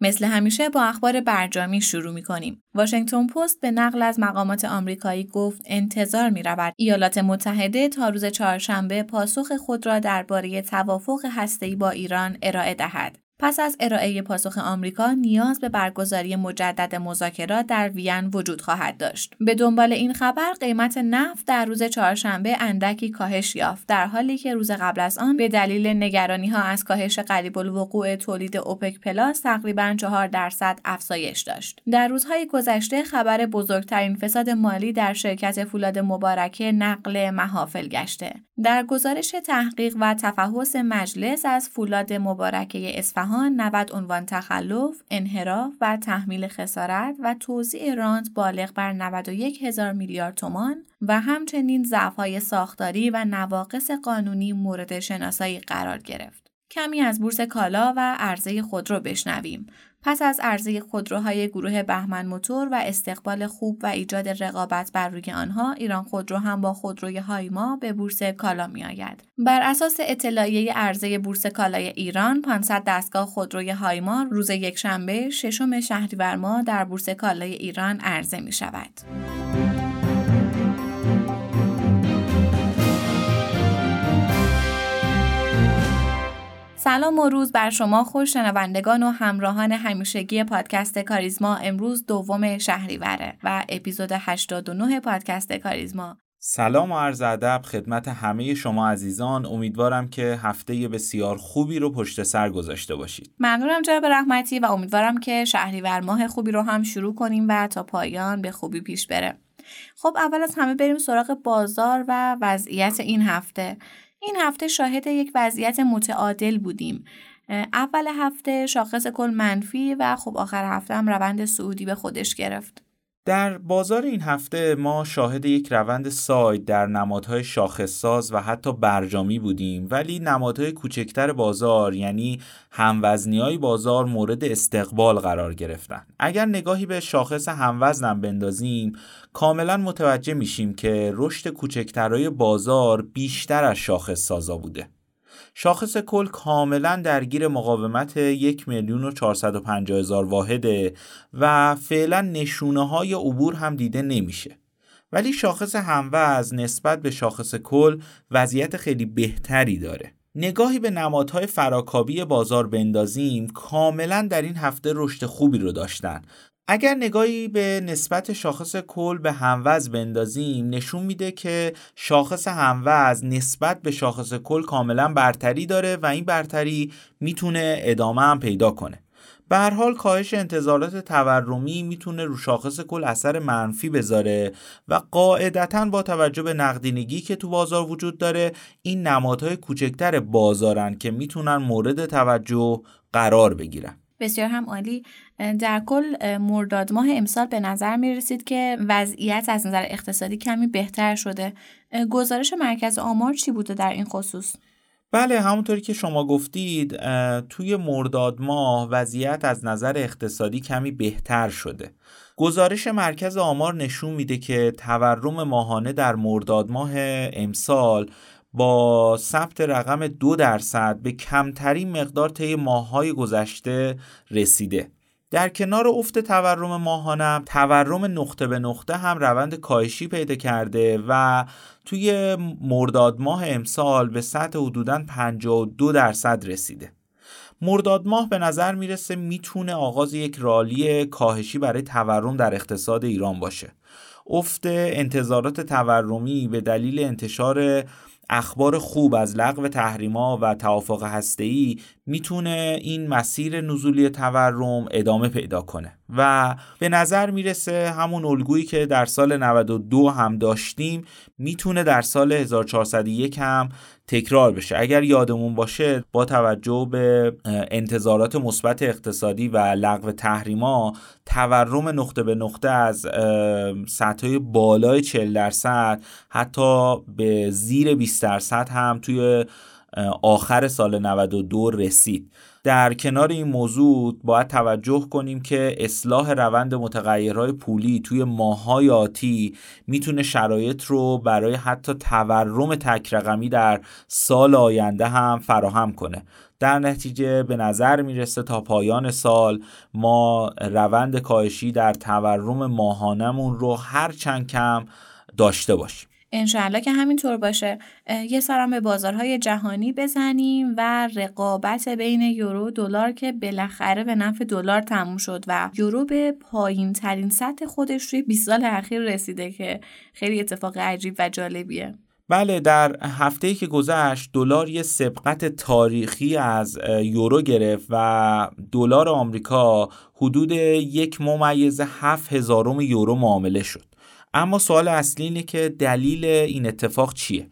مثل همیشه با اخبار برجامی شروع می کنیم. واشنگتن پست به نقل از مقامات آمریکایی گفت انتظار می رود ایالات متحده تا روز چهارشنبه پاسخ خود را درباره توافق هسته‌ای با ایران ارائه دهد. پس از ارائه پاسخ آمریکا نیاز به برگزاری مجدد مذاکرات در وین وجود خواهد داشت. به دنبال این خبر قیمت نفت در روز چهارشنبه اندکی کاهش یافت در حالی که روز قبل از آن به دلیل نگرانی ها از کاهش قریب الوقوع تولید اوپک پلاس تقریبا 4 درصد افزایش داشت. در روزهای گذشته خبر بزرگترین فساد مالی در شرکت فولاد مبارکه نقل محافل گشته. در گزارش تحقیق و تفحص مجلس از فولاد مبارکه اصفهان 90 عنوان تخلف، انحراف و تحمیل خسارت و توزیع رانت بالغ بر 91 هزار میلیارد تومان و همچنین ضعف‌های ساختاری و نواقص قانونی مورد شناسایی قرار گرفت. کمی از بورس کالا و عرضه خودرو بشنویم. پس از عرضه خودروهای گروه بهمن موتور و استقبال خوب و ایجاد رقابت بر روی آنها ایران خودرو هم با خودروی هایما به بورس کالا می آید. بر اساس اطلاعیه عرضه بورس کالای ایران 500 دستگاه خودروی هایما روز یکشنبه ششم شهریور ماه در بورس کالای ایران عرضه می شود. سلام و روز بر شما خوش شنوندگان و همراهان همیشگی پادکست کاریزما. امروز دوم شهریوره و اپیزود 89 پادکست کاریزما. سلام و عرض ادب خدمت همه شما عزیزان. امیدوارم که هفته بسیار خوبی رو پشت سر گذاشته باشید. ممنونم جناب رحمتی و امیدوارم که شهریور ماه خوبی رو هم شروع کنیم و تا پایان به خوبی پیش بره. خب اول از همه بریم سراغ بازار و وضعیت این هفته. این هفته شاهد یک وضعیت متعادل بودیم. اول هفته شاخص کل منفی و خب آخر هفته هم روند سعودی به خودش گرفت. در بازار این هفته ما شاهد یک روند ساید در نمادهای شاخصساز و حتی برجامی بودیم. ولی نمادهای کوچکتر بازار یعنی هموزنی های بازار مورد استقبال قرار گرفتن. اگر نگاهی به شاخص هموزنم بندازیم کاملا متوجه میشیم که رشد کوچکترهای بازار بیشتر از شاخص سازا بوده. شاخص کل کاملا درگیر مقاومت یک میلیون و هزار واحده و فعلا نشونه های عبور هم دیده نمیشه. ولی شاخص هموز نسبت به شاخص کل وضعیت خیلی بهتری داره. نگاهی به نمادهای فراکابی بازار بندازیم کاملا در این هفته رشد خوبی رو داشتن. اگر نگاهی به نسبت شاخص کل به هموز بندازیم نشون میده که شاخص هموز نسبت به شاخص کل کاملا برتری داره و این برتری می‌تونه ادامه هم پیدا کنه. به هر حال کاهش انتظارات تورمی می‌تونه رو شاخص کل اثر منفی بذاره و قاعدتا با توجه به نقدینگی که تو بازار وجود داره این نمادهای کوچکتر بازارن که می‌تونن مورد توجه قرار بگیرن. بسیار هم عالی. در کل مرداد ماه امسال به نظر می رسید که وضعیت از نظر اقتصادی کمی بهتر شده. گزارش مرکز آمار چی بوده در این خصوص؟ بله همونطوری که شما گفتید توی مرداد ماه وضعیت از نظر اقتصادی کمی بهتر شده. گزارش مرکز آمار نشون میده که تورم ماهانه در مرداد ماه امسال با ثبت رقم دو درصد به کمترین مقدار طی ماههای گذشته رسیده. در کنار افت تورم ماهانه تورم نقطه به نقطه هم روند کاهشی پیدا کرده و توی مرداد ماه امسال به سطح حدوداً 52 درصد رسیده. مرداد ماه به نظر می‌رسه می‌تونه آغاز یک رالی کاهشی برای تورم در اقتصاد ایران باشه. افت انتظارات تورمی به دلیل انتشار اخبار خوب از لغو تحریما و توافق هسته‌ای می‌تونه این مسیر نزولی تورم ادامه پیدا کنه و به نظر می‌رسه همون الگویی که در سال 92 هم داشتیم می‌تونه در سال 1401 هم تکرار بشه. اگر یادمون باشه با توجه به انتظارات مثبت اقتصادی و لغو تحریما تورم نقطه به نقطه از سطح بالای 40 درصد حتی به زیر 20 درصد هم توی آخر سال 92 رسید. در کنار این موضوع باید توجه کنیم که اصلاح روند متغیرهای پولی توی ماهای آتی می‌تونه شرایط رو برای حتی تورم تک رقمی در سال آینده هم فراهم کنه. در نتیجه به نظر می‌رسه تا پایان سال ما روند کاهشی در تورم ماهانمون رو هر چند کم داشته باشیم. انشاءالله که همینطور باشه. یه سرم به بازارهای جهانی بزنیم و رقابت بین یورو دلار که بالاخره به نفع دلار تموم شد و یورو به پایین ترین سطح خودش روی 20 سال اخیر رسیده که خیلی اتفاق عجیب و جالبیه. بله در هفته که گذشت دلار یه سبقت تاریخی از یورو گرفت و دلار آمریکا حدود یک ممیز هفت هزارم یورو معامله شد. اما سوال اصلی اینه که دلیل این اتفاق چیه؟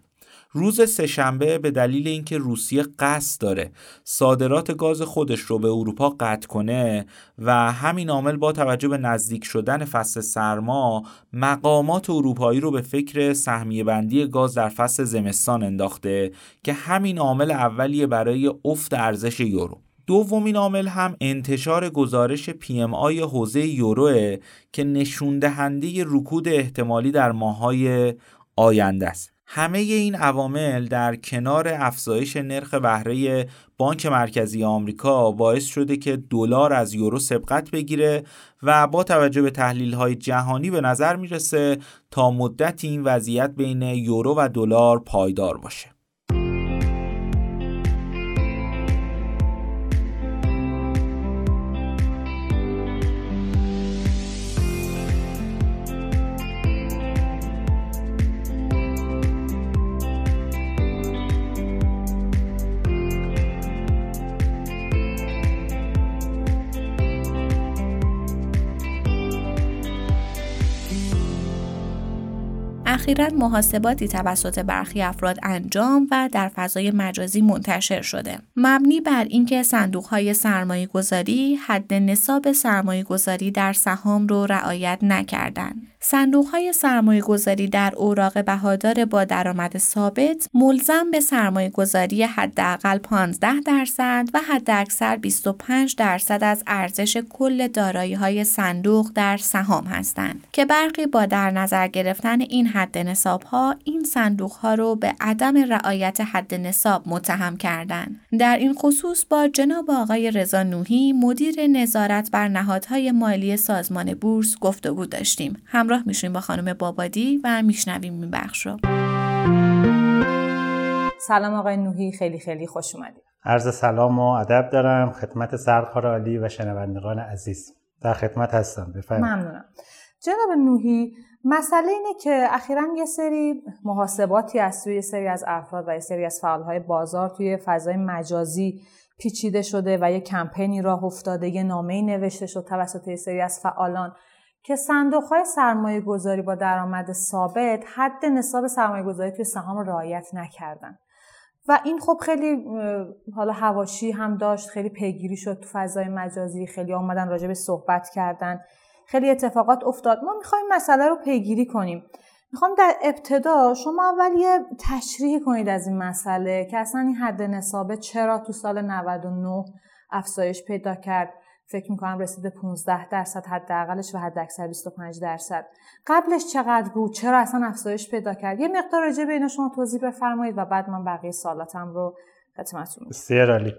روز سهشنبه به دلیل اینکه روسیه قصد داره صادرات گاز خودش رو به اروپا قطع کنه و همین عامل با توجه به نزدیک شدن فصل سرما مقامات اروپایی رو به فکر سهمیه بندی گاز در فصل زمستان انداخته که همین عامل اولیه برای افت ارزش یورو. دومین عامل هم انتشار گزارش پی ام آی حوزه یوروه که نشون دهنده رکود احتمالی در ماهای آینده است. همه این عوامل در کنار افزایش نرخ بهره بانک مرکزی آمریکا باعث شده که دلار از یورو سبقت بگیره و با توجه به تحلیل های جهانی به نظر می‌رسه تا مدت این وضعیت بین یورو و دلار پایدار باشه. اخیرا محاسباتی توسط برخی افراد انجام و در فضای مجازی منتشر شده. مبنی بر اینکه صندوق های سرمایه گذاری حد نصاب سرمایه گذاری در سهام رو رعایت نکردند. صندوق های سرمایه گذاری در اوراق بهادار با درآمد ثابت ملزم به سرمایه گذاری حداقل 15 درصد و حداکثر 25 درصد از ارزش کل دارایی های صندوق در سهام هستند که برخی با در نظر گرفتن این حد نصاب ها این صندوق ها رو به عدم رعایت حد نصاب متهم کردند. در این خصوص با جناب آقای رضا نوحی مدیر نظارت بر نهادهای مالی سازمان بورس گفتگو داشتیم. همراه همراه میشیم با خانم بابادی و میشنویم این بخش رو. سلام آقای نوحی خیلی خیلی خوش اومدید. عرض سلام و ادب دارم خدمت سرکار عالی و شنوندگان عزیز. در خدمت هستم بفرمایید. ممنونم. جناب نوحی مسئله اینه که اخیرا یه سری محاسباتی از سوی سری از افراد و یه سری از فعالهای بازار توی فضای مجازی پیچیده شده و یه کمپینی راه افتاده یه نامه‌ای نوشته شد توسط یه سری از فعالان. که صندوق های سرمایه گذاری با درآمد ثابت حد نصاب سرمایه گذاری توی سهام رعایت نکردن. و این خب خیلی حالا هواشی هم داشت خیلی پیگیری شد تو فضای مجازی خیلی آمدن راجع به صحبت کردن خیلی اتفاقات افتاد. ما می‌خوایم مسئله رو پیگیری کنیم. می‌خوام در ابتدا شما اول یه تشریح کنید از این مسئله که اصلا این حد نصابه چرا تو سال 99 افزایش پیدا کرد. فکر می‌کنم رسیده 15 درصد حداقلش و حد اکثر 25 درصد. قبلش چقدر بود؟ چرا اصلا افزایش پیدا کرد؟ یه مقدار راجع به اینا شما توضیح بفرمایید و بعد من بقیه سوالاتم رو خدمتتون بسیار عالی.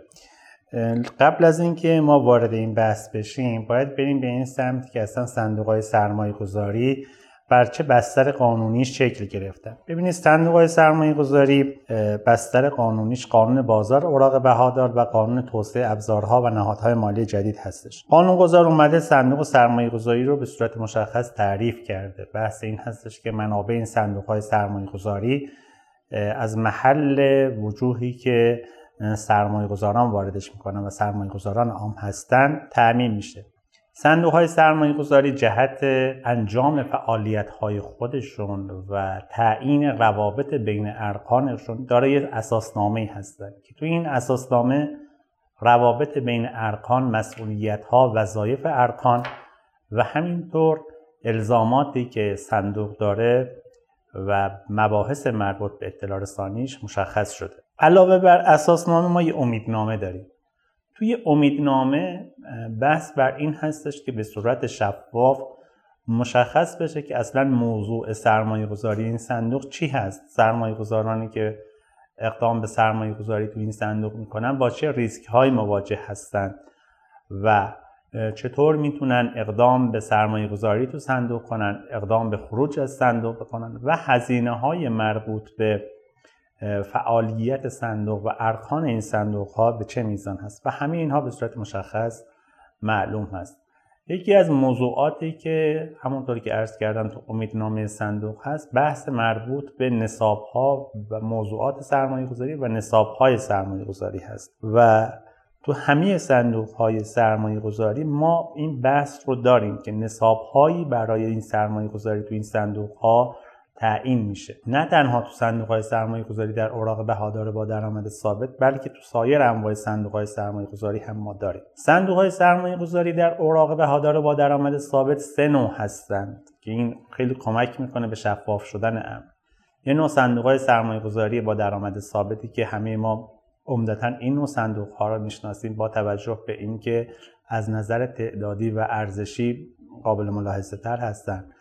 قبل از اینکه ما وارد این بحث بشیم باید بریم به این سمت که اصلا صندوق های سرمایه گذاری بر چه بستر قانونی شکل گرفتن. ببینید صندوق سرمایه گذاری بستر قانونیش قانون بازار اوراق بهادار و قانون توسعه ابزارها و نهادهای مالی جدید هستش. قانون گذار اومده صندوق سرمایه گذاری رو به صورت مشخص تعریف کرده. بحث این هستش که منابع این صندوق های سرمایه گذاری از محل وجوهی که سرمایه گذاران واردش می‌کنن و سرمایه گذاران عام هستن تعمین میشه. صندوق های سرمایه گذاری جهت انجام فعالیت های خودشون و تعیین روابط بین ارکانشون دارای اساسنامه هستند که تو این اساسنامه روابط بین ارکان مسئولیت ها وظایف ارکان و همینطور الزاماتی که صندوق داره و مباحث مربوط به اطلاع رسانیش مشخص شده. علاوه بر اساسنامه ما یه امیدنامه داریم. توی امیدنامه بحث بر این هستش که به صورت شفاف مشخص بشه که اصلا موضوع سرمایه گذاری این صندوق چی هست. سرمایه گذارانی که اقدام به سرمایه گذاری تو این صندوق می‌کنن با چه ریسک های مواجه هستند و چطور می‌تونن اقدام به سرمایه گذاری تو صندوق کنن اقدام به خروج از صندوق بکنن و هزینه های مربوط به فعالیت صندوق و ارکان این صندوق ها به چه میزان هست؟ و همه اینها به صورت مشخص معلوم هست. یکی از موضوعاتی که همونطوری که عرض کردم تو امیدنامه صندوق هست بحث مربوط به نصاب ها و موضوعات سرمایه گذاری و نصاب های سرمایه گذاری هست. و تو همه صندوق های سرمایه گذاری ما این بحث رو داریم که نصاب هایی برای این سرمایه گذاری تو این صندوق ها تعیین میشه. نه تنها تو صندوق های سرمایه گذاری در اوراق بهادار با درآمد ثابت بلکه تو سایر انواع صندوق های سرمایه گذاری هم ما داریم. صندوق های سرمایه گذاری در اوراق بهادار با درآمد ثابت سه نوع هستند که این خیلی کمک می‌کنه به شفاف شدن امر یه نوع صندوق های سرمایه گذاری با درآمد ثابتی که همه ما عمدتا این نوع صندوق ها را می‌شناسیم با توجه به اینکه از نظر تعدادی و ارزشی قابل ملاحظه تر هستند.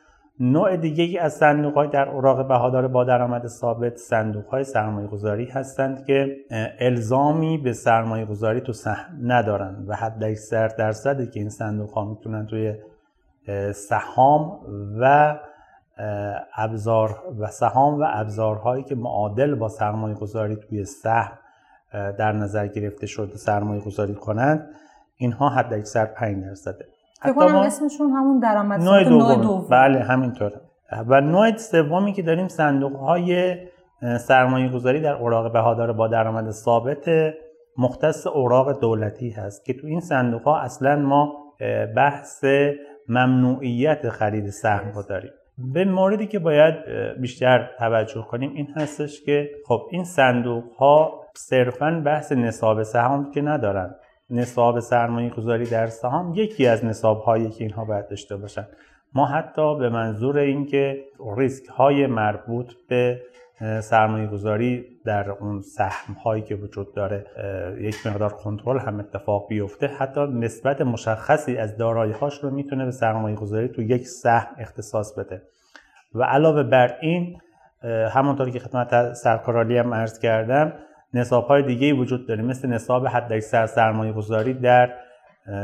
نوع دیگه از صندوق های در اوراق بهادار با درآمد ثابت صندوق های سرمایه گذاری هستند که الزامی به سرمایه گذاری تو سهم ندارند و حد اکثر درصدی که این صندوق ها می‌تونن توی سهام و ابزار و سهام و ابزارهایی که معادل با سرمایه گذاری توی سهم در نظر گرفته شده سرمایه گذاری کنند اینها حد اکثر 5 درصده. فکر اسمشون همون درآمد نوع دوم. بله همینطور. و نوع سومی که داریم صندوق های سرمایه گذاری در اوراق بهادار با درآمد ثابت مختص اوراق دولتی هست که تو این صندوق ها اصلا ما بحث ممنوعیت خرید سهم رو داریم به موردی که باید بیشتر توجه کنیم این هستش که خب این صندوق ها صرفا بحث نصاب سهام که ندارن. نصاب سرمایه گذاری در سهام یکی از نصاب هایی که اینها باید داشته باشن. ما حتی به منظور اینکه ریسک های مربوط به سرمایه گذاری در اون سهم هایی که وجود داره یک مقدار کنترل هم اتفاق بیفته حتی نسبت مشخصی از دارایی هاش رو می‌تونه به سرمایه گذاری تو یک سهم اختصاص بده. و علاوه بر این همونطوری که خدمت سرکارالی هم عرض کردم نصاب های دیگه وجود داره مثل نصاب حداکثر سرمایه گذاری در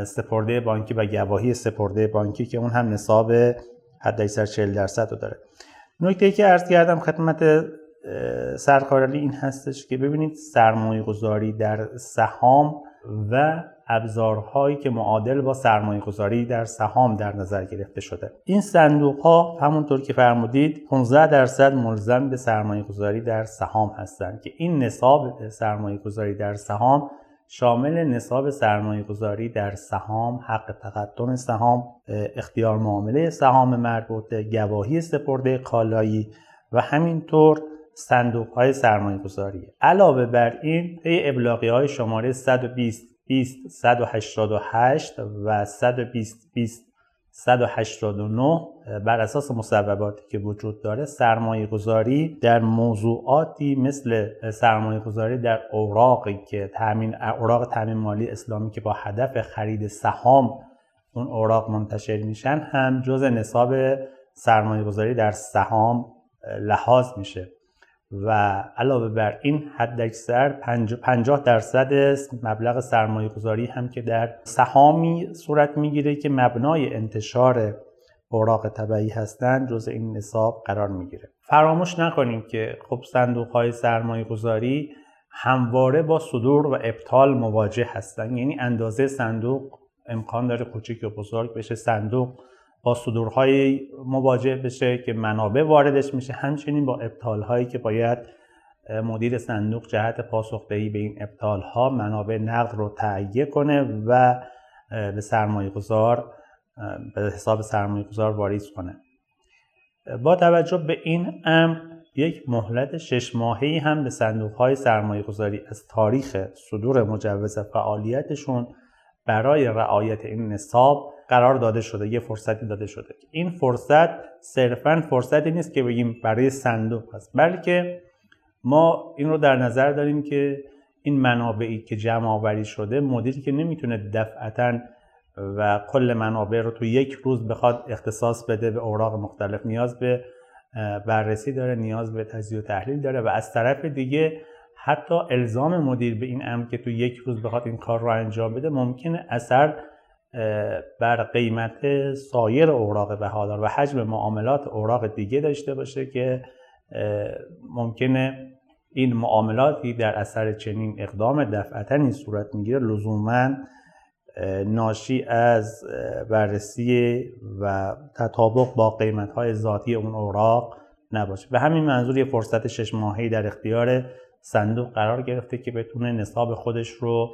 سپرده بانکی و گواهی سپرده بانکی که اون هم نصاب حداکثر 40 درصد رو داره. نکته ای که عرض کردم خدمت سرکارالی این هستش که ببینید سرمایه گذاری در سهام و ابزارهایی که معادل با سرمایه گذاری در سهام در نظر گرفته شده. این صندوق ها همونطور که فرمودید 15 درصد ملزم به سرمایه گذاری در سهام هستند که این نصاب سرمایه گذاری در سهام شامل نصاب سرمایه گذاری در سهام، حق تقدم سهام، اختیار معامله سهام مربوطه، گواهی سپرده کالایی و همینطور صندوق های سرمایه گذاری علاوه بر این طی ابلاغی های شماره 120 20 188 و 120 20 189 بر اساس مصوباتی که وجود داره سرمایه گذاری در موضوعاتی مثل سرمایه گذاری در اوراقی که تامین اوراق تامین مالی اسلامی که با هدف خرید سهام اون اوراق منتشر میشن هم جز نصاب سرمایه گذاری در سهام لحاظ میشه. و علاوه بر این حد اکثر 50 درصد مبلغ سرمایه گذاری هم که در سهامی صورت می‌گیره که مبنای انتشار اوراق طبعی هستند جز این نصاب قرار می‌گیره. فراموش نکنیم که خب صندوق های سرمایه گذاری همواره با صدور و ابطال مواجه هستند یعنی اندازه صندوق امکان داره کوچک یا بزرگ بشه صندوق با صدورهای مواجه بشه که منابع واردش میشه. همچنین با ابطال هایی که باید مدیر صندوق جهت پاسخدهی به این ابطال ها منابع نقد رو تهیه کنه و به سرمایه گذار به حساب سرمایه گذار واریز کنه. با توجه به این امر یک مهلت شش ماهی هم به صندوق های سرمایه گذاری از تاریخ صدور مجوز فعالیتشون برای رعایت این نصاب قرار داده شده یه فرصتی داده شده. این فرصت صرفا فرصتی نیست که بگیم برای صندوق هست بلکه ما این رو در نظر داریم که این منابعی که جمع آوری شده مدیری که نمی‌تونه دفعتا و کل منابع رو تو یک روز بخواد اختصاص بده به اوراق مختلف نیاز به بررسی داره نیاز به تجزیه و تحلیل داره و از طرف دیگه حتی الزام مدیر به این امر که تو یک روز بخواد این کار رو انجام بده ممکنه اثر بر قیمت سایر اوراق بهادار و حجم معاملات اوراق دیگه داشته باشه که ممکنه این معاملاتی در اثر چنین اقدام دفعتا این صورت می‌گیره. لزوما ناشی از بررسی و تطابق با قیمت های ذاتی اون اوراق نباشه. به همین منظور یه فرصت شش ماهی در اختیار صندوق قرار گرفته که بتونه نصاب خودش رو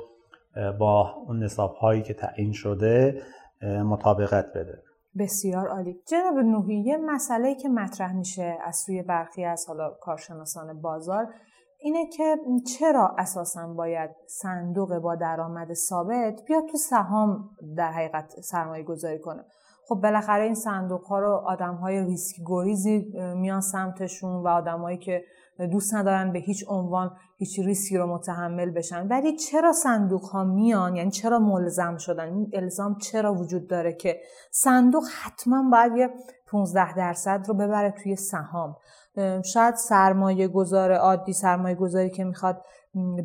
با اون نصاب هایی که تعیین شده مطابقت بده. بسیار عالی. جناب نوحی یه مسئله که مطرح میشه از سوی برخی از حالا کارشناسان بازار اینه که چرا اساسا باید صندوق با درآمد ثابت بیاد تو سهام در حقیقت سرمایه گذاری کنه؟ خب بالاخره این صندوق ها رو آدم های ریسک گریزی میان سمتشون و آدمایی که دوست ندارن به هیچ عنوان هیچ ریسکی رو متحمل بشن. ولی چرا صندوق ها میان؟ یعنی چرا ملزم شدن؟ این الزام چرا وجود داره که صندوق حتما باید یه 15 درصد رو ببره توی سهام؟ شاید سرمایه گذار عادی سرمایه گذاری که می‌خواد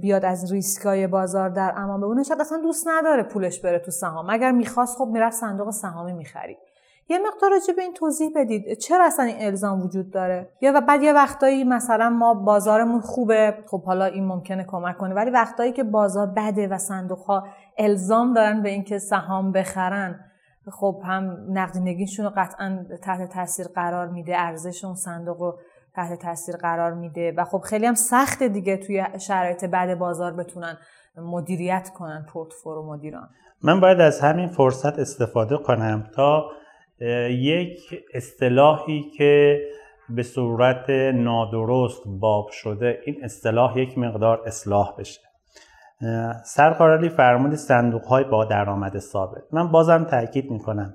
بیاد از ریسکای بازار در امان بمونه شاید اصلا دوست نداره پولش بره تو سهام. اگر می‌خواست خب می‌رفت صندوق سهامی می‌خرید. یه مقدار راجع به این توضیح بدید. چرا اصلا این الزام وجود داره؟ یا و بعد یه وقتایی مثلا ما بازارمون خوبه خب حالا این ممکنه کمک کنه ولی وقتایی که بازار بده و صندوق ها الزام دارن به اینکه سهام بخرن خب هم نقدینگیشون رو قطعا تحت تاثیر قرار میده ارزش اون صندوق رو تحت تاثیر قرار میده و خب خیلی هم سخته دیگه توی شرایط بعد بازار بتونن مدیریت کنن پورتفولو مدیران. من باید از همین فرصت استفاده کنم تا یک اصطلاحی که به صورت نادرست باب شده این اصطلاح یک مقدار اصلاح بشه. سرقرالی فرمود صندوق های با درآمد ثابت. من بازم تاکید می‌کنم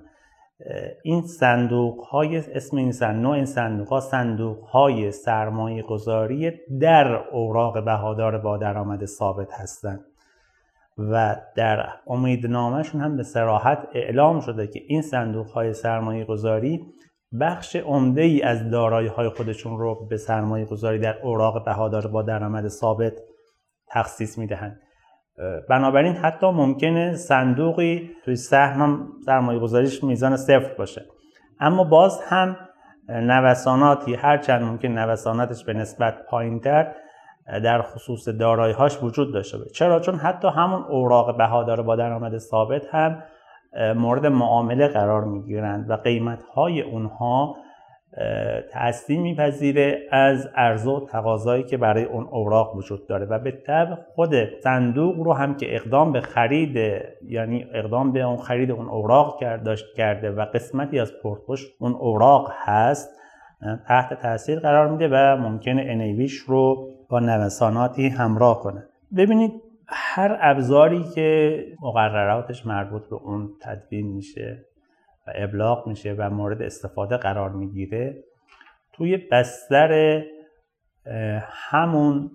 این صندوق های اسم این صندوق نوع این صندوق ها صندوق های سرمایه گذاری در اوراق بهادار با درآمد ثابت هستند. و در امیدنامهشون هم به سراحت اعلام شده که این صندوق های سرمایه گذاری بخش عمده ای از دارایی های خودشون رو به سرمایه گذاری در اوراق بهادار با درآمد ثابت تخصیص می‌دهند. بنابراین حتی ممکنه صندوقی توی سهم سرمایه گذاریش میزان صفر باشه. اما باز هم نوساناتی هرچند ممکن نوساناتش به نسبت پایینتر در خصوص دارایی‌هاش وجود داشته باشه. چرا؟ چون حتی همون اوراق بهادار با درآمد ثابت هم مورد معامله قرار می‌گیرند و قیمت‌های اونها تأثیر میپذیره از عرضه و تقاضایی که برای اون اوراق وجود داره. و به طب خود صندوق رو هم که اقدام به خرید یعنی اقدام به اون خرید اون اوراق کرده و قسمتی از پورتفوش اون اوراق هست تحت تاثیر قرار میده و ممکنه انیویش رو با نوساناتی همراه کنه. ببینید هر ابزاری که مقرراتش مربوط به اون تدوین میشه و ابلاغ میشه و مورد استفاده قرار می‌گیره توی بستر همون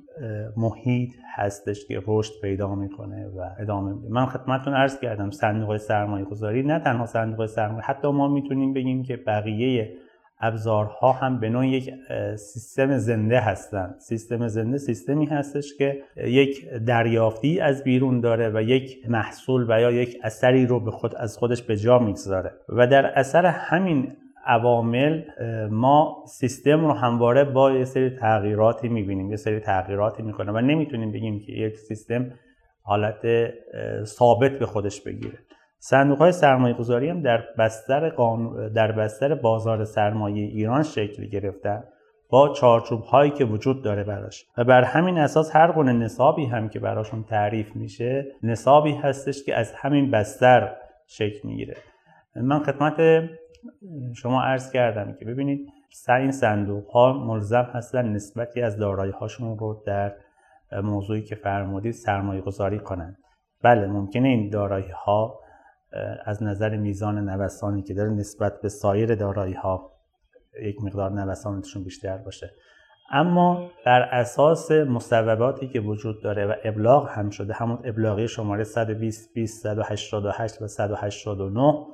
محیط هستش که رشد پیدا می‌کنه و ادامه میده. من خدمتتون عرض کردم صندوق سرمایه گذاری نه تنها صندوق سرمایه حتی ما می‌تونیم بگیم که بقیه ابزارها هم به نوع یک سیستم زنده هستند. سیستم زنده سیستمی هستش که یک دریافتی از بیرون داره و یک محصول و یا یک اثری رو به خود از خودش به جا می‌گذاره. و در اثر همین عوامل ما سیستم رو همواره با یه سری تغییراتی می‌بینیم یه سری تغییراتی می‌کنه و نمی‌تونیم بگیم که یک سیستم حالت ثابت به خودش بگیره. صندوق های سرمایه گذاری هم در بستر, در بستر بازار سرمایه ایران شکل گرفتن با چارچوب هایی که وجود داره براش. و بر همین اساس هر گونه نصابی هم که براشون تعریف میشه نصابی هستش که از همین بستر شکل می‌گیره. من خدمت شما عرض کردم که ببینید این صندوق ها ملزم هستن نسبتی از دارایی هاشون رو در موضوعی که فرمودید سرمایه گذاری کنند بله ممکنه این دارایی ها از نظر میزان نوسانی که داره نسبت به سایر دارایی ها یک مقدار نوسانشون بیشتر باشه. اما بر اساس مصوباتی که وجود داره و ابلاغ هم شده همون ابلاغی شماره 120 20 188 و 189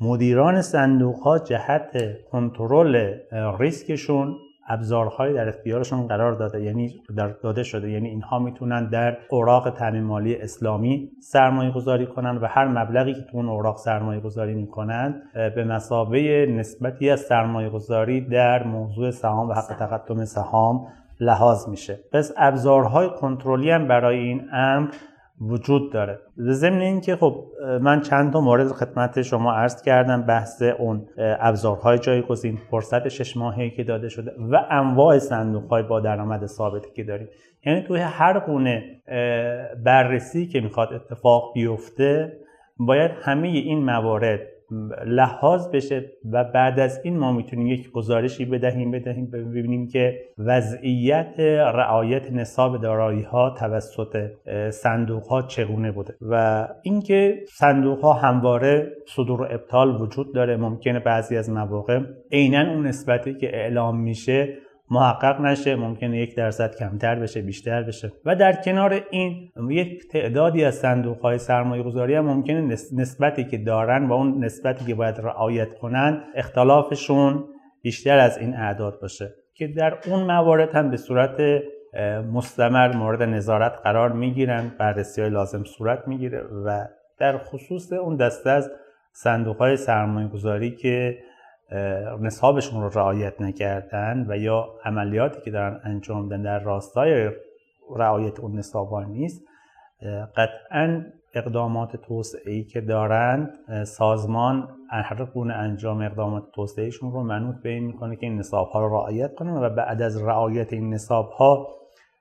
مدیران صندوق ها جهت کنترل ریسکشون ابزارهایی در اختیارشون قرار داده یعنی داده شده. یعنی اینها می‌تونن در اوراق تامین مالی اسلامی سرمایه گذاری کنن و هر مبلغی که تو اون اوراق سرمایه گذاری می‌کنن به مسابه نسبتی از سرمایه گذاری در موضوع سهام و حق تقدم سهام لحاظ میشه. پس ابزارهای کنترلی هم برای این امر وجود داره. ضمن اینکه خب من چند تا مورد خدمت شما عرض کردم بحث اون ابزارهای جایگزین فرصت شش ماهی که داده شده و انواع صندوق های با درآمد ثابتی که داریم. یعنی توی هر گونه بررسی که می‌خواد اتفاق بیفته باید همه این موارد لحاظ بشه و بعد از این ما می‌تونیم یک گزارشی بدهیم بدهیم ببینیم که وضعیت رعایت نصاب دارایی ها توسط صندوق ها چگونه بوده. و اینکه صندوق ها همواره صدور و ابطال وجود داره ممکنه بعضی از مواقع عینا اون نسبتی که اعلام میشه محقق نشه ممکنه یک درصد کمتر بشه بیشتر بشه. و در کنار این یک تعدادی از صندوق های سرمایه گذاری هم ممکنه نسبتی که دارن و اون نسبتی که باید رعایت کنن اختلافشون بیشتر از این اعداد باشه. که در اون موارد هم به صورت مستمر مورد نظارت قرار می‌گیرن بررسی های لازم صورت می‌گیره و در خصوص اون دسته از صندوق های سرمایه گذاری که نصابشون رو رعایت نکردن و یا عملیاتی که دارن انجام میدن در راستای رعایت اون نصاب نیست قطعا اقدامات توسعه که دارند سازمان هر گونه انجام اقدامات توسعه ایشون رو منوط به این می‌کنه که این نصاب ها رو رعایت کنه و بعد از رعایت این نصاب ها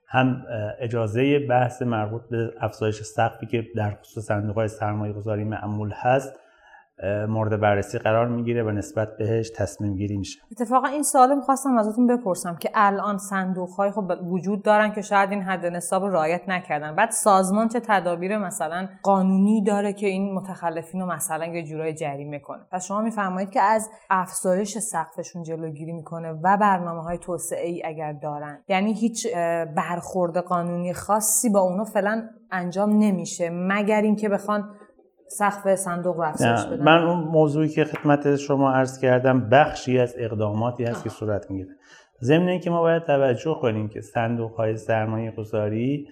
هم اجازه بحث مربوط به افزایش سقفی که در خصوص صندوق های سرمایه گذاری معمول هست مورد بررسی قرار می‌گیره و نسبت بهش تصمیم گیری میشه. اتفاقا این سوال می‌خواستم ازتون بپرسم که الان صندوق های خب وجود دارن که شاید این حد نصاب رعایت نکردن. بعد سازمان چه تدابیر مثلا قانونی داره که این متخلفین رو مثلا یه جورای جریمه کنه؟ پس شما میفرمایید که از افزایش سقفشون جلوگیری می‌کنه و برنامه های توسعه ای اگر دارن. یعنی هیچ برخورد قانونی خاصی با اونو فعلا انجام نمیشه. مگر اینکه بخوان سقف صندوق رو افزایش بدن. من اون موضوعی که خدمت شما عرض کردم بخشی از اقداماتی هست که صورت می‌گیره. ضمن اینکه ما باید توجه کنیم که صندوق های سرمایه گذاری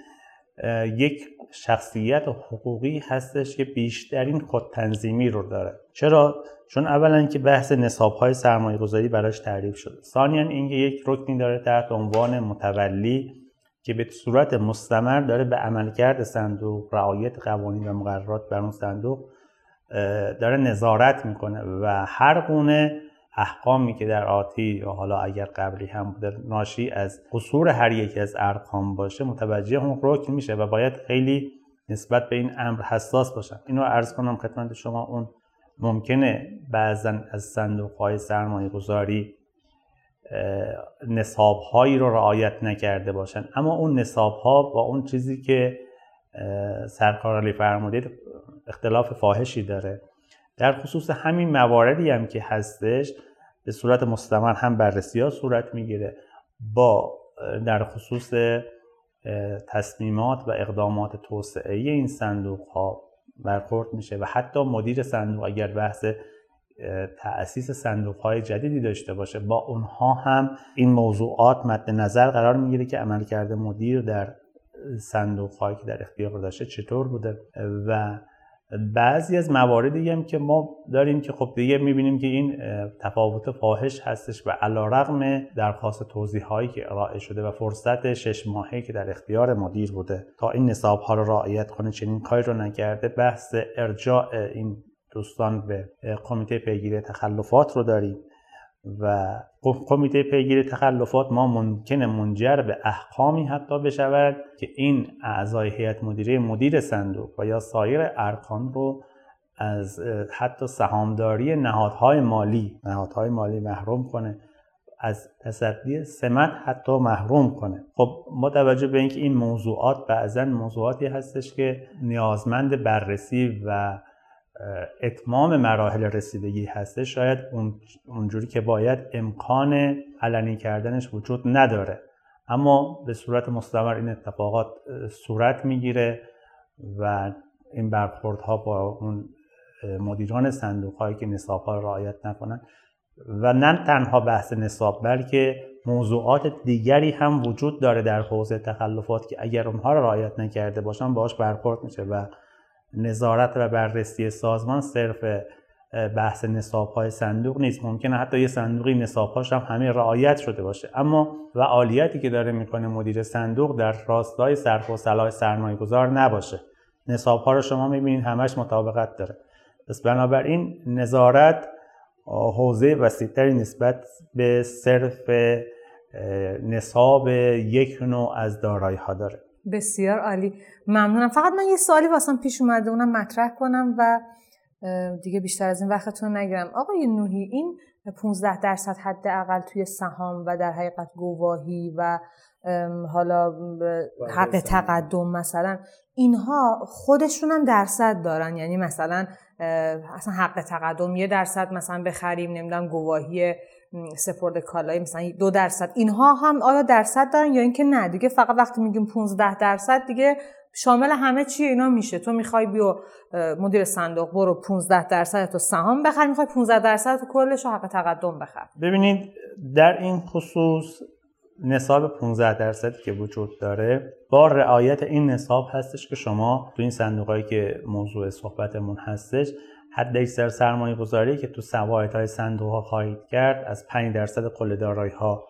یک شخصیت و حقوقی هستش که بیشترین خودتنظیمی رو داره. چرا؟ چون اولا که بحث نصاب های سرمایه گذاری براش تعریف شده. ثانیا اینکه یک رکنی داره تحت عنوان متولی که به صورت مستمر داره به عملکرد صندوق رعایت قوانین و مقررات بر اون صندوق داره نظارت می‌کنه و هر گونه احکامی که در آتی یا حالا اگر قبلی هم بوده ناشی از قصور هر یکی از ارقام باشه متوجه اون رکن میشه و باید خیلی نسبت به این امر حساس باشن اینو عرض کنم خدمت شما اون ممکنه بعضا از صندوق های سرمایه گذاری نصاب هایی رو رعایت نکرده باشن. اما اون نصاب ها با اون چیزی که سرکار علی فرمودید اختلاف فاحشی داره. در خصوص همین مواردی هم که هستش به صورت مستمر هم بررسی ها صورت می‌گیره. با در خصوص تصمیمات و اقدامات توسعه این صندوق ها برخورد میشه و حتی مدیر صندوق اگر بحث تأسیس صندوق های جدیدی داشته باشه. با اونها هم این موضوعات مد نظر قرار می‌گیره که عمل کرده مدیر در صندوق هایی که در اختیار داشته چطور بوده. و بعضی از مواردی هم که ما داریم که خب دیگه می‌بینیم که این تفاوت فاحش هستش و علا رقم درخواست توضیح هایی که ارائه شده و فرصت شش ماهه که در اختیار مدیر بوده تا این نصاب ها رو رعایت کنه چنین کاری رو نکرده بحث ارجاع این دوستان به کمیته پیگیری تخلفات رو داریم و کمیته پیگیری تخلفات ما ممکنه منجر به احکامی حتی بشود که این اعضای هیئت مدیره مدیر صندوق و یا سایر ارکان رو از حتی سهامداری نهادهای مالی نهادهای مالی محروم کنه از تصدی سمت حتی محروم کنه. خب ما توجه به اینکه این موضوعات بعضا موضوعاتی هستش که نیازمند بررسی و اتمام مراحل رسیدگی هسته شاید اونجوری که باید امکان علنی کردنش وجود نداره. اما به صورت مستمر این اتفاقات صورت می‌گیره و این برخوردها با اون مدیران صندوق هایی که نصاب ها رعایت نکنن و نه تنها بحث نصاب بلکه موضوعات دیگری هم وجود داره در حوزه تخلفات که اگر اونها را رعایت نکرده باشن باش برخورد میشه و نظارت و بررسی سازمان صرف بحث نصاب های صندوق نیست. ممکنه حتی یه صندوقی نصاب هاش هم همه رعایت شده باشه. اما فعالیتی که داره می‌کنه مدیر صندوق در راستای صرف و صلاح سرمایه گذار نباشه. نصاب ها رو شما می‌بینید همش مطابقت داره. پس بنابراین نظارت حوزه وسیعتری نسبت به صرف نصاب یک نوع از دارایی ها داره. بسیار عالی. ممنونم. فقط من یه سوالی واسم پیش اومده اونم مطرح کنم و دیگه بیشتر از این وقتتون نگیرم. آقای نوحی این 15 درصد حداقل توی سهام و در حقیقت گواهی و حالا حق تقدم مثلا اینها خودشون هم درصد دارن. یعنی مثلا اصلا حق تقدم یه درصد مثلا بخریم نمی‌دونم گواهی سپرد کالایی مثلا دو درصد. اینها هم آیا درصد دارن یا اینکه نه؟ دیگه فقط وقتی میگیم 15 درصد دیگه شامل همه چی اینا میشه. تو می‌خوای بیو مدیر صندوق برو 15 درصد تو سهام بخر. می‌خوای 15 درصد تو کلش حق تقدم بخر. ببینید در این خصوص نصاب 15 درصدی که وجود داره با رعایت این نصاب هستش که شما تو این صندوقهایی که موضوع صحبتمون هستش حد اکثر سرمایه گذاری که تو سواعد های صندوق ها خواهید کرد از 5 درصد کل دارایی ها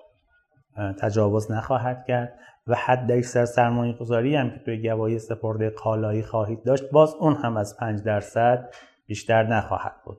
تجاوز نخواهد کرد و حد اکثر سرمایه گذاری هم که توی گواهی سپرده کالایی خواهید داشت باز اون هم از 5 درصد بیشتر نخواهد بود.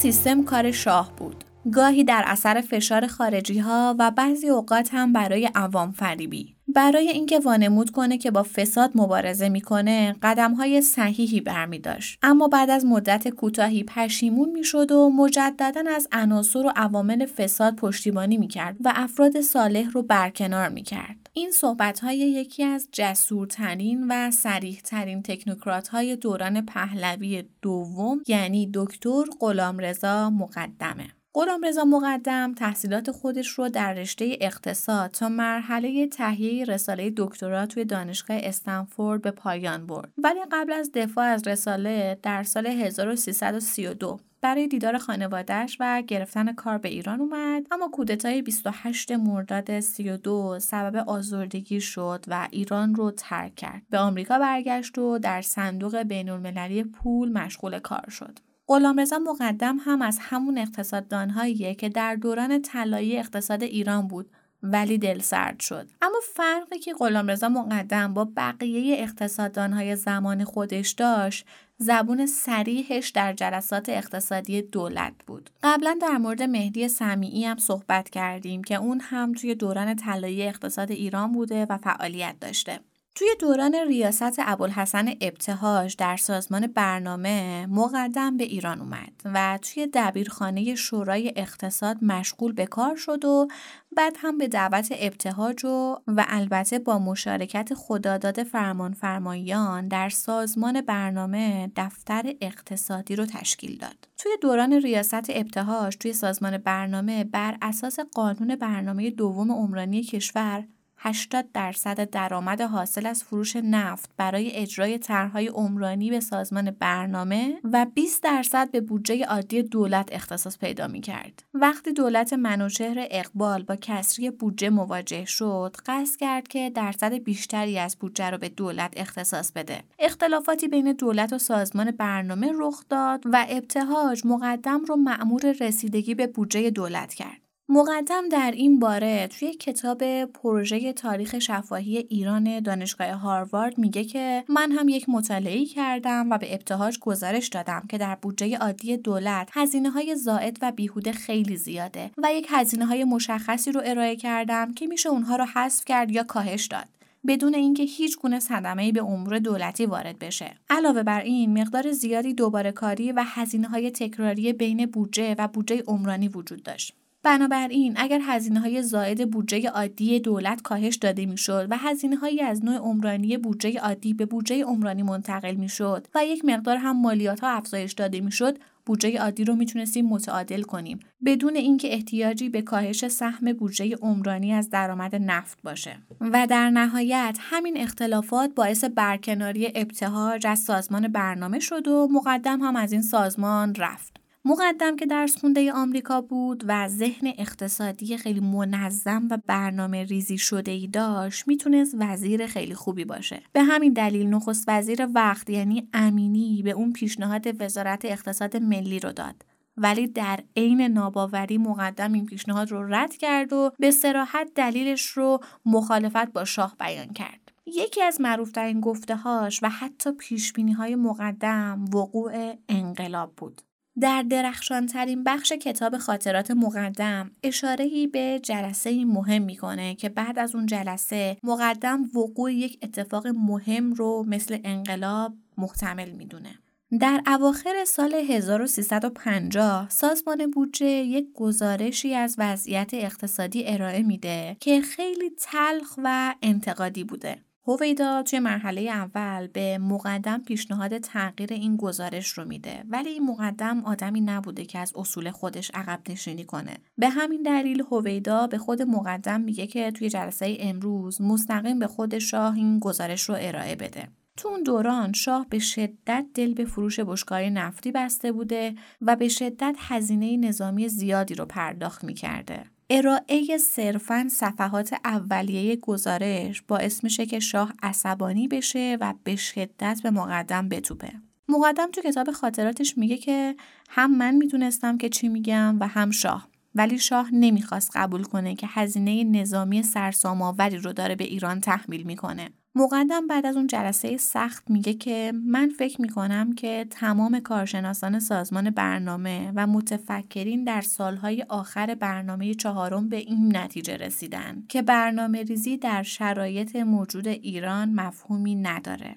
سیستم کار شاه بود. گاهی در اثر فشار خارجی ها و بعضی اوقات هم برای عوام فریبی. برای اینکه وانمود کنه که با فساد مبارزه می‌کنه قدم های صحیحی برمی داشت اما بعد از مدت کوتاهی پشیمون می‌شد و مجددا از عناصر و عوامل فساد پشتیبانی می‌کرد و افراد صالح رو برکنار می‌کرد این صحبت های یکی از جسورترین و سریحترین تکنوکرات های دوران پهلوی دوم یعنی دکتر غلامرضا مقدمه. غلامرضا مقدم تحصیلات خودش رو در رشته اقتصاد تا مرحله تهیه رساله دکترا توی دانشگاه استنفورد به پایان برد. ولی قبل از دفاع از رساله در سال 1332 برای دیدار خانوادهش و گرفتن کار به ایران اومد اما کودتای 28 مرداد 32 سبب آزردگی شد و ایران رو ترک کرد. به آمریکا برگشت و در صندوق بین المللی پول مشغول کار شد. غلامرضا مقدم هم از همون اقتصاددانهاییه که در دوران طلایی اقتصاد ایران بود ولی دل سرد شد اما فرقی که غلامرضا مقدم با بقیه اقتصاددانهای زمان خودش داشت زبون سریحش در جلسات اقتصادی دولت بود. قبلا در مورد مهدی سمیعی هم صحبت کردیم که اون هم توی دوران طلایی اقتصاد ایران بوده و فعالیت داشته. توی دوران ریاست ابوالحسن ابتهاج در سازمان برنامه مقدم به ایران اومد و توی دبیرخانه شورای اقتصاد مشغول به کار شد و بعد هم به دعوت ابتهاج و, و البته با مشارکت خداداد فرمان فرمایان در سازمان برنامه دفتر اقتصادی رو تشکیل داد. توی دوران ریاست ابتهاج توی سازمان برنامه بر اساس قانون برنامه دوم عمرانی کشور 80 درصد درآمد حاصل از فروش نفت برای اجرای طرحهای عمرانی به سازمان برنامه و 20 درصد به بودجه عادی دولت اختصاص پیدا می کرد. وقتی دولت منوچهر اقبال با کسری بودجه مواجه شد، قصد کرد که درصد بیشتری از بودجه رو به دولت اختصاص بده. اختلافاتی بین دولت و سازمان برنامه رخ داد و ابتهاج مقدم رو مأمور رسیدگی به بودجه دولت کرد. مقدم در این باره توی کتاب پروژه تاریخ شفاهی ایران دانشگاه هاروارد میگه که من هم یک مطالعه کردم و به ابتهاج گزارش دادم که در بودجه عادی دولت هزینه های زائد و بیهوده خیلی زیاده و یک هزینه های مشخصی رو ارائه کردم که میشه اونها رو حذف کرد یا کاهش داد. بدون اینکه هیچ گونه صدمه به امور دولتی وارد بشه. علاوه بر این مقدار زیادی دوباره کاری و هزینه های تکراری بین بودجه و بودجه عمرانی وجود داشت. بنابراین اگر هزینه های زائد بودجه عادی دولت کاهش داده می‌شد و هزینه هایی از نوع عمرانی بودجه عادی به بودجه عمرانی منتقل می‌شد و یک مقدار هم مالیات ها افزایش داده می‌شد بودجه عادی رو می‌تونستیم متعادل کنیم بدون اینکه احتیاجی به کاهش سهم بودجه عمرانی از درآمد نفت باشه. و در نهایت همین اختلافات باعث برکناری ابتهاج از سازمان برنامه شد و مقدم هم از این سازمان رفت. مقدم که درس خونده آمریکا بود و ذهن اقتصادی خیلی منظم و برنامه ریزی شده ای داشت می‌تونست وزیر خیلی خوبی باشه. به همین دلیل نخست وزیر وقت یعنی امینی به اون پیشنهاد وزارت اقتصاد ملی رو داد. ولی در عین ناباوری مقدم این پیشنهاد رو رد کرد و به سراحت دلیلش رو مخالفت با شاه بیان کرد. یکی از معروفترین گفته هاش و حتی پیشبینی های مقدم وقوع انقلاب بود. در درخشانترین بخش کتاب خاطرات مقدم اشارهی به جلسه مهم می‌کنه که بعد از اون جلسه مقدم وقوع یک اتفاق مهم رو مثل انقلاب محتمل می‌دونه. در اواخر سال 1350 سازمان بودجه یک گزارشی از وضعیت اقتصادی ارائه میده که خیلی تلخ و انتقادی بوده. هویدا توی مرحله اول به مقدم پیشنهاد تغییر این گزارش رو میده. ولی این مقدم آدمی نبوده که از اصول خودش عقب نشینی کنه. به همین دلیل هویدا به خود مقدم میگه که توی جلسه امروز مستقیم به خود شاه این گزارش رو ارائه بده. تو اون دوران شاه به شدت دل به فروش بشکای نفتی بسته بوده و به شدت هزینه نظامی زیادی رو پرداخت می‌کرده. ارائه صرفا صفحات اولیه گزارش باعث میشه که شاه عصبانی بشه و به شدت به مقدم بتوبه. مقدم تو کتاب خاطراتش میگه که هم من می‌دونستم که چی میگم و هم شاه ولی شاه نمی‌خواست قبول کنه که هزینه نظامی سرسام‌آوری رو داره به ایران تحمیل می‌کنه. مقدم بعد از اون جلسه سخت میگه که من فکر می‌کنم که تمام کارشناسان سازمان برنامه و متفکرین در سالهای آخر برنامه چهارم به این نتیجه رسیدن که برنامه ریزی در شرایط موجود ایران مفهومی نداره.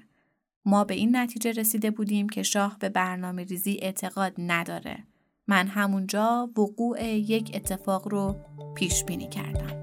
ما به این نتیجه رسیده بودیم که شاه به برنامه ریزی اعتقاد نداره. من همونجا وقوع یک اتفاق رو پیش بینی کردم.